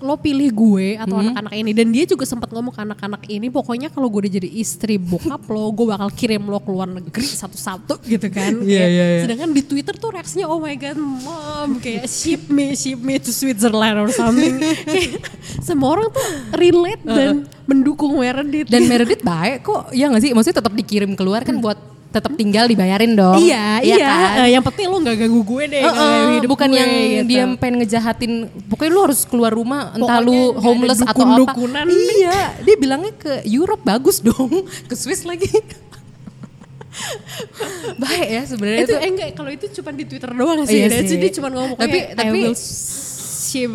lo pilih gue atau Hmm. anak-anak ini. Dan dia juga sempat ngomong ke anak-anak ini, pokoknya kalau gue udah jadi istri bokap lo, gue bakal kirim lo ke luar negeri satu-satu gitu kan. Iya, Kayak, iya, iya. Sedangkan di Twitter tuh reaksinya, oh my god, mom, kayak ship me, ship me to Switzerland or something. Kayak semua orang tuh relate dan mendukung Meredith. Dan Meredith baik kok, ya nggak sih? Maksudnya tetap dikirim keluar kan buat tetap tinggal dibayarin dong. iya, iya. kan? Eh, yang penting lo gak ganggu gue deh. nggak ganggu hidup bukan gue, yang gitu. dia pengen ngejahatin pokoknya lu harus keluar rumah entah Pokoknya lu nggak homeless atau apa iya dia bilangnya ke Europe bagus dong ke Swiss lagi baik ya sebenarnya itu itu eh, enggak kalau itu cuma di Twitter doang sih. Iya sih. dia cuma ngomong Tapi- kayak, tapi- I will ship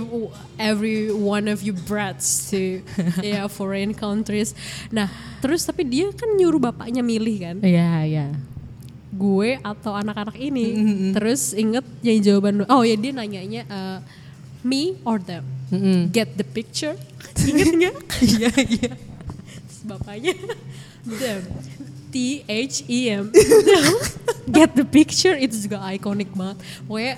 every one of you brats to yeah, foreign countries. Nah, terus tapi dia kan nyuruh bapaknya milih kan. iya iya gue atau anak-anak ini. Mm-hmm. Terus inget yang jawaban oh ya dia nanyanya eh, me or them. Mm-mm. Get the picture. Ingat nggak? iya iya bapaknya them. T H E M. Get the picture itu juga ikonik banget. Pokoknya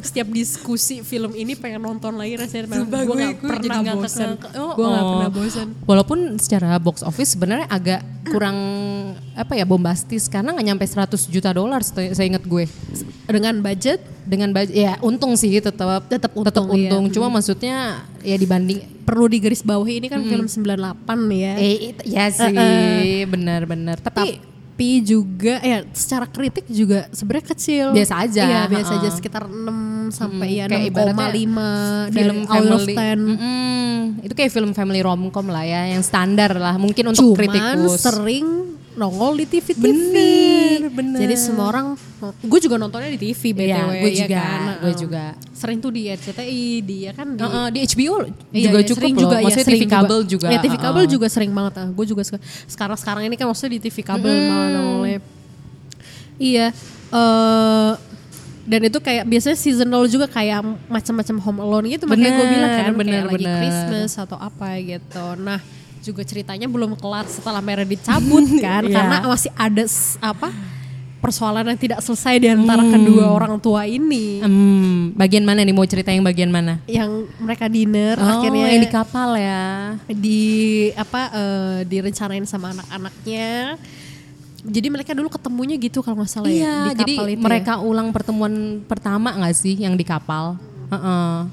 setiap diskusi film ini pengen nonton lagi rasanya Sumpah gue gue- gak jadi pernah ngakak- bosan. Oh, gue gak oh. pernah bosan walaupun secara box office sebenarnya agak kurang apa ya bombastis. Karena nggak nyampe 100 juta dolar saya ingat gue. Dengan budget? Dengan budget ya untung sih tetap Tetap untung, tetap untung. Iya. cuma maksudnya ya dibanding perlu digaris bawahi ini kan film 98 nih ya. Eh ya sih. Benar-benar tapi tapi juga ya secara kritik juga sebenarnya kecil. Biasa aja, Iya, biasa ha-ha. aja sekitar 6 sampai ya kayak 6,5 dari film out of family 10. Mm-mm. itu kayak film family romcom lah ya yang standar lah mungkin untuk Cuman kritikus sering nongol di TV TV. Bener, bener. Jadi semua orang gue juga nontonnya di TV BTW Iya, gue ya juga, kan? gue juga. Sering tuh di RCTI, dia kan di Heeh, di HBO Iya, juga iya, cukup sering loh juga, iya, maksudnya sering TV kabel juga, Ya TV kabel heeh. juga sering banget. ah. Gue juga suka. Sekarang sekarang ini kan maksudnya di TV kabel malah nongolnya. Iya. eh dan itu kayak biasanya seasonal juga kayak macam-macam home alone gitu makanya gue bilang kan bener, kayak lagi bener. Christmas atau apa gitu. Nah juga ceritanya belum kelar setelah Meredith cabut kan Iya. karena masih ada apa persoalan yang tidak selesai di antara Hmm. kedua orang tua ini Hmm, bagian mana nih mau cerita yang bagian mana yang mereka dinner oh akhirnya yang di kapal ya di apa eh, direncanain sama anak-anaknya. Jadi mereka dulu ketemunya gitu kalau nggak salah ya iya di jadi kapal itu. ya. mereka ulang pertemuan pertama nggak sih yang di kapal Heeh.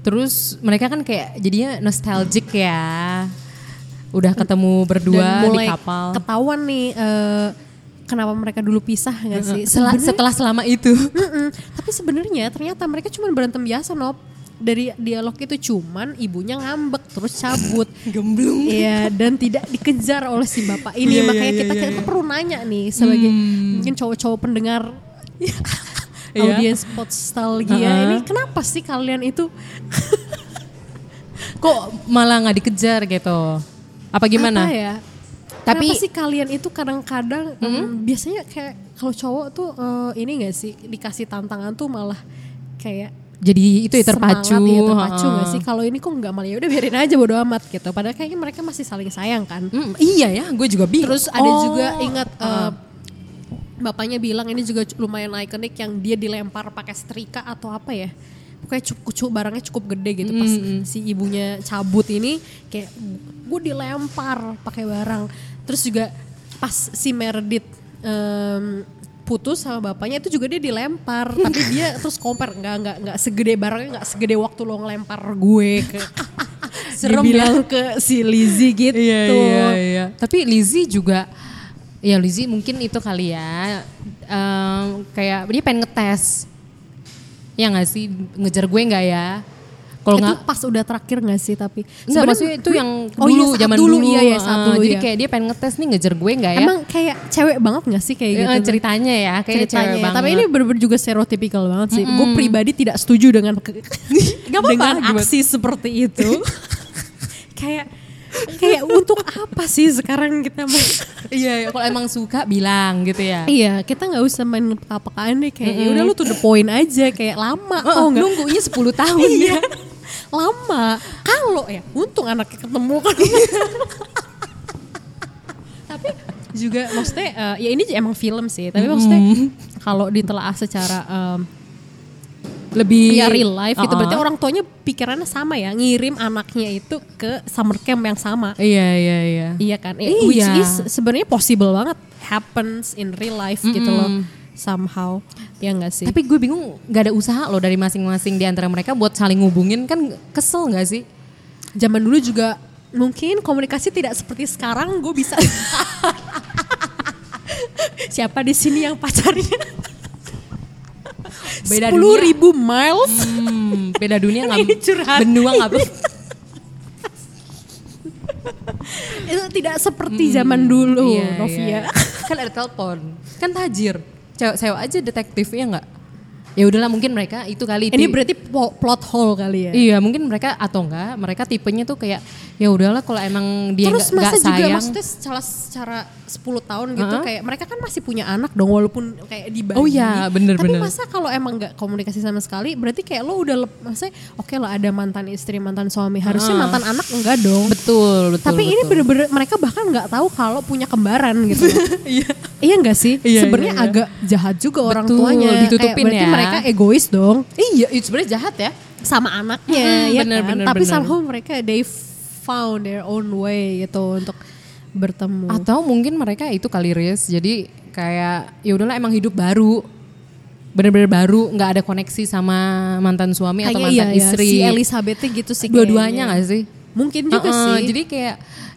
terus mereka kan kayak jadinya nostalgic ya udah ketemu berdua dan di mulai kapal ketahuan nih eh, kenapa mereka dulu pisah nggak sih? Setelah, setelah selama itu Mm-mm. tapi sebenarnya ternyata mereka cuma berantem biasa nop. Dari dialog itu cuman ibunya ngambek terus cabut. gemblung Iya dan tidak dikejar oleh si bapak ini iya, makanya iya, kita iya, kita iya. perlu nanya nih sebagai mungkin cowok-cowok pendengar Iya. audiens nostalgia Heeh. ini kenapa sih kalian itu kok malah nggak dikejar gitu apa gimana? Apa ya? Tapi- Kenapa sih kalian itu kadang-kadang mm, biasanya kayak kalau cowok tuh eh, ini gak sih dikasih tantangan tuh malah kayak jadi itu ya terpacu. semangat, iya, terpacu heeh. gak sih? Kalau ini kok nggak malah ya udah biarin aja bodo amat gitu. Padahal kayaknya mereka masih saling sayang kan? Mm, iya ya gue juga bingung. Terus ada Oh, juga ingat eh, heeh. bapaknya bilang ini juga lumayan ikonik yang dia dilempar pakai setrika atau apa ya pokoknya cukup, cukup barangnya cukup gede gitu. Pas si ibunya cabut ini kayak gue dilempar pakai barang. Terus juga pas si Meredith em, putus sama bapaknya itu juga dia dilempar. Tapi dia terus compare nggak nggak nggak segede barangnya nggak segede waktu lo ngelempar gue ke Serem dibilang ke si Lizzie gitu. Iya iya iya. Tapi Lizzie juga ya Lizzie mungkin itu kali ya em, kayak dia pengen ngetes. Ya nggak sih ngejar gue nggak ya? Kalau itu nggak pas udah terakhir gak sih tapi Sebenarnya- maksudnya itu yang Oh iya, dulu saat zaman dulu, dulu. iya, iya, saat Ah, dulu, Jadi iya. kayak dia pengen ngetes nih ngejar gue nggak ya? Emang kayak cewek banget gak sih kayak Eh, gitu? ceritanya ya, kayak ceritanya. cewek banget. Tapi ini bener-bener juga stereotypical banget sih. Gue pribadi tidak setuju dengan ke- apa-apa, dengan gimana? aksi seperti itu. kayak kayak untuk apa sih sekarang kita mau iya, kalau emang suka bilang gitu ya. Iya, kita nggak usah main apa-apaan deh kayak ya udah lu to the point aja kayak lama Oh, nggak? nunggunya 10 tahun Iya. ya. Lama. Kalau ya untung anaknya ketemu kan. tapi juga maksudnya eh, ya ini emang film sih, tapi maksudnya kalau ditelaah secara em, Lebih ya real life itu Uh-uh. berarti orang tuanya pikirannya sama ya, ngirim anaknya itu ke summer camp yang sama. Iya, iya, iya. Iya kan? Iya. Which is sebenarnya possible banget happens in real life gitu loh somehow. Ya enggak sih? Tapi gue bingung gak ada usaha loh dari masing-masing di antara mereka buat saling ngubungin kan kesel gak sih? zaman dulu juga mungkin komunikasi tidak seperti sekarang gue bisa siapa di sini yang pacarnya Beda sepuluh dunia. ribu miles? Hmm, beda dunia nggak benua nggak itu tidak seperti zaman dulu Iya, Novia. iya. kan ada telepon. Kan tajir. Cewek sewa aja detektifnya nggak ya udahlah mungkin mereka itu kali ini ti- berarti plot hole kali ya iya mungkin mereka atau enggak mereka tipenya tuh kayak ya udahlah kalau emang dia Terus nggak nggak masa juga sayang maksudnya secara secara 10 tahun gitu Heeh. kayak mereka kan masih punya anak dong walaupun kayak dibagi. Oh iya, bener, Tapi bener. masa kalau emang nggak komunikasi sama sekali berarti kayak lo udah maksudnya oke lo ada mantan istri, mantan suami, harusnya Heeh. mantan anak enggak dong. betul betul Tapi ini betul. bener-bener mereka bahkan nggak tahu kalau punya kembaran gitu. iya. Iya nggak sih? Iya, Sebenarnya iya, iya. agak jahat juga orang Betul, tuanya. Kayak ditutupin berarti ya. mereka egois dong iya itu sebenarnya jahat ya sama anaknya Mm-mm, ya bener, kan. bener, Tapi bener. somehow mereka they found their own way gitu untuk bertemu. atau mungkin mereka itu kali ris jadi kayak ya udahlah emang hidup baru bener-bener baru nggak ada koneksi sama mantan suami atau Kayaknya mantan iya, istri Si Elizabeth gitu sih. dua-duanya nggak sih Mungkin juga Uh-uh, sih. jadi kayak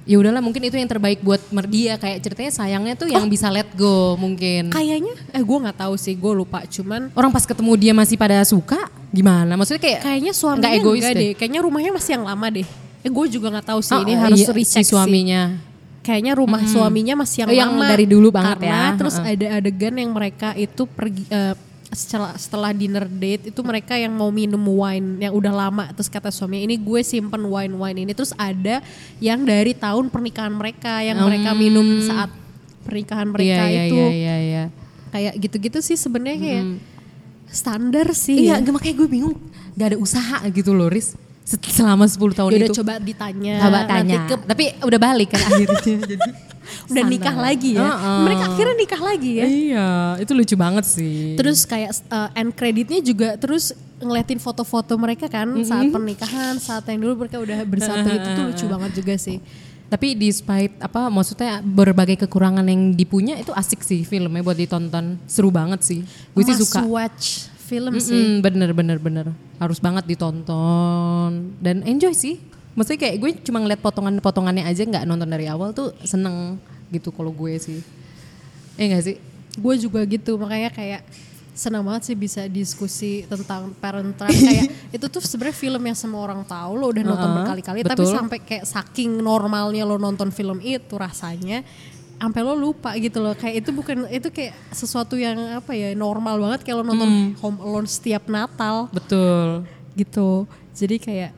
ya udahlah mungkin itu yang terbaik buat dia kayak ceritanya sayangnya tuh yang bisa let go mungkin kayaknya eh gue nggak tahu sih, gue lupa. Cuman orang pas ketemu dia masih pada suka gimana maksudnya kayak kayaknya suaminya nggak egois enggak deh. deh. Kayaknya rumahnya masih yang lama deh. Eh gue juga nggak tahu sih. Oh, ini oh, harus iya, recheck si suaminya Sih. Kayaknya rumah suaminya masih yang Oh, yang lama. dari dulu banget Karena ya. Terus Uh-uh. ada adegan yang mereka itu pergi. eh, setelah setelah dinner date itu mereka yang mau minum wine yang udah lama terus kata suaminya ini gue simpen wine wine ini terus ada yang dari tahun pernikahan mereka yang mereka minum saat pernikahan mereka Hmm. iya, itu iya, iya, iya. kayak gitu-gitu sih sebenarnya kayak standar sih Iya, ya. gak makanya gue bingung. Gak ada usaha gitu loh, Riz. Selama 10 tahun Ya udah itu. coba ditanya Coba tanya. ke- Tapi udah balik kan akhirnya. Jadi udah nikah lagi ya Uh-uh. mereka akhirnya nikah lagi ya Iya, itu lucu banget sih. terus kayak uh, end creditnya juga terus ngeliatin foto-foto mereka kan saat pernikahan saat yang dulu mereka udah bersatu itu tuh lucu banget juga sih Tapi despite apa maksudnya berbagai kekurangan yang dipunya itu asik sih filmnya buat ditonton. Seru banget sih. Gue sih suka. watch film sih Mm-mm, bener bener bener. Harus banget ditonton dan enjoy sih. Maksudnya kayak gue cuma ngeliat potongan-potongannya aja nggak nonton dari awal tuh seneng gitu kalau gue sih. Eh enggak sih? gue juga gitu makanya kayak senang banget sih bisa diskusi tentang parent trap kayak itu tuh sebenarnya film yang semua orang tahu lo udah nonton Uh-uh, berkali-kali tapi sampai kayak saking normalnya lo nonton film itu rasanya sampai lo lupa gitu loh kayak itu bukan itu kayak sesuatu yang apa ya normal banget kayak lo nonton Hmm. Home Alone setiap Natal Betul. gitu jadi kayak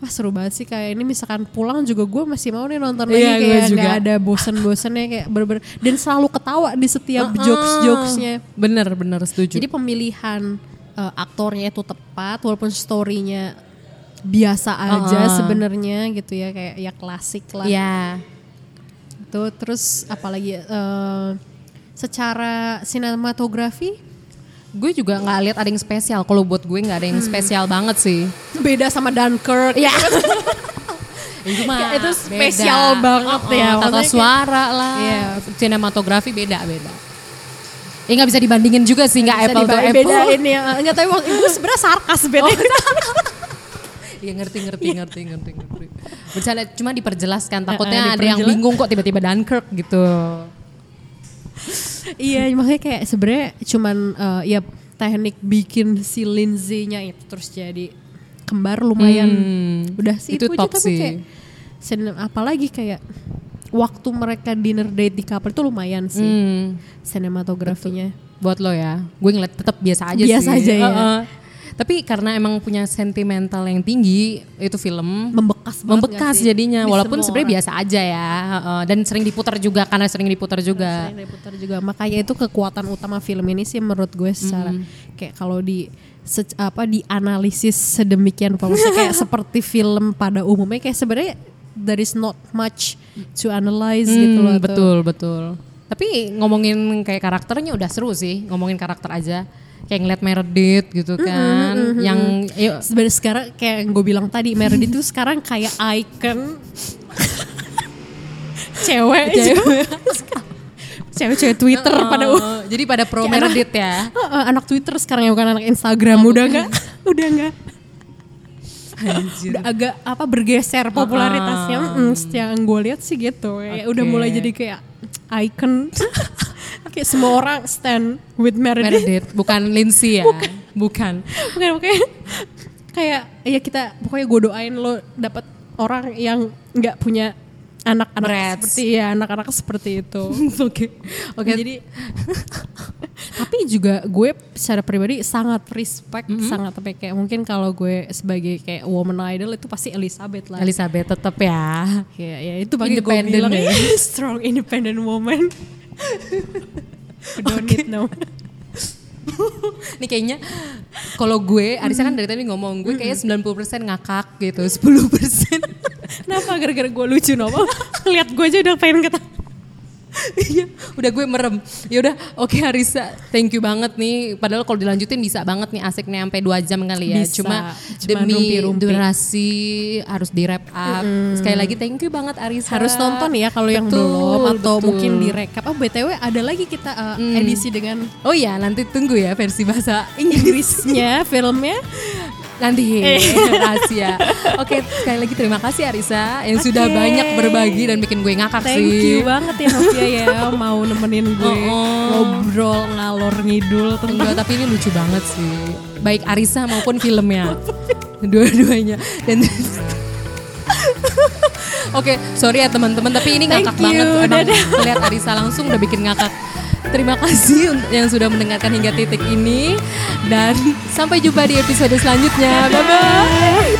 wah seru banget sih kayak ini misalkan pulang juga gue masih mau nih nonton lagi Iya, gue kayak juga. nggak ada bosen-bosennya kayak bener-bener dan selalu ketawa di setiap jokes-jokesnya Bener bener setuju. jadi pemilihan eh, aktornya itu tepat walaupun storynya biasa aja Uh-uh. sebenarnya gitu ya kayak ya klasik lah Iya. itu terus apalagi eh, secara sinematografi Gue juga nggak lihat ada yang spesial. Kalau buat gue nggak ada yang spesial banget sih. beda sama Dunkirk Iya. itu mah itu beda. spesial banget Oh, ya, oh, Tata kayak- suara lah. Iya. Sinematografi beda beda. Ya nggak bisa dibandingin juga sih nggak Bisa apple to apple. bedain ya nggak tahu waktu itu sebenarnya sarkas beda Iya ngerti ngerti ngerti ngerti ngerti. Bercanda cuma diperjelaskan takutnya Eh, eh, ada yang bingung kok tiba-tiba Dunkirk gitu. Iya makanya kayak sebenarnya cuman eh, ya teknik bikin si Lindsay-nya itu terus jadi kembar lumayan. Hmm, Udah sih itu itu, aja tapi sih. kayak apalagi kayak waktu mereka dinner date di kapal itu lumayan sih Hmm, sinematografinya. buat lo ya. Gue ngeliat tetap biasa aja Biasa sih. aja ya. Heeh. Tapi karena emang punya sentimental yang tinggi, itu film. Membekas membekas jadinya Di walaupun sebenarnya biasa aja ya dan sering diputar juga karena sering diputar juga. Sering diputar juga. Makanya itu kekuatan utama film ini sih menurut gue secara kayak kalau di se- apa dianalisis sedemikian rupa. Maksudnya kayak seperti film pada umumnya kayak sebenarnya there is not much to analyze gitu Hmm, loh tuh. betul betul. Tapi ngomongin kayak karakternya udah seru sih ngomongin karakter aja kayak ngeliat Meredith gitu kan yang yuk. Sebenarnya sekarang kayak yang gue bilang tadi Meredith itu sekarang kayak icon. Cewek. Cewek. cewek-cewek Twitter pada Oh, jadi pada pro Meredith ya? Heeh, anak Twitter sekarang ya bukan anak Instagram udah nggak? Udah nggak? Anjir. udah agak apa bergeser popularitasnya mm, yang gue lihat sih gitu. Kayak udah mulai jadi kayak icon kayak semua orang stand with Meredith. Meredith. Bukan Lindsay ya? Bukan, bukan. Bukan kayak ya kita pokoknya gue doain lo dapat orang yang nggak punya anak-anak seperti ya anak-anak seperti itu. Oke. Oke. Jadi tapi juga gue secara pribadi sangat respect sangat apa ya, kayak mungkin kalau gue sebagai kayak woman idol itu pasti Elizabeth lah. Elizabeth tetap ya. Ya ya itu bagi gue bilang ya. strong independent woman We don't need no Ini kayaknya kalau gue, Arisa kan dari tadi ngomong gue kayaknya 90% ngakak gitu, 10% kenapa gara-gara gue lucu nopo? Lihat gue aja udah pengen kata Iya, udah gue merem. Ya udah, oke Arisa, thank you banget nih. Padahal kalau dilanjutin bisa banget nih asik nih sampai 2 jam kali ya. Bisa. Cuma Cuma demi rumpi-rumpi. durasi harus di wrap up. Sekali lagi thank you banget Arisa. harus nonton ya kalau yang belum atau betul. mungkin direkap oh btw ada lagi kita uh, edisi dengan Oh iya, nanti tunggu ya versi bahasa Inggrisnya filmnya nanti rahasia. Oke, sekali lagi terima kasih Arisa yang sudah Oke. banyak berbagi dan bikin gue ngakak Thank sih. you banget ya Novia ya mau nemenin gue Oh, oh. ngobrol ngalor ngidul tentang Enggak, tapi ini lucu banget sih. Baik Arisa maupun filmnya. Dua-duanya. Dan Oke, sorry ya teman-teman, tapi ini Thank ngakak you, banget. Emang lihat Arisa langsung udah bikin ngakak. Terima kasih yang sudah mendengarkan hingga titik ini dan sampai jumpa di episode selanjutnya. Bye bye.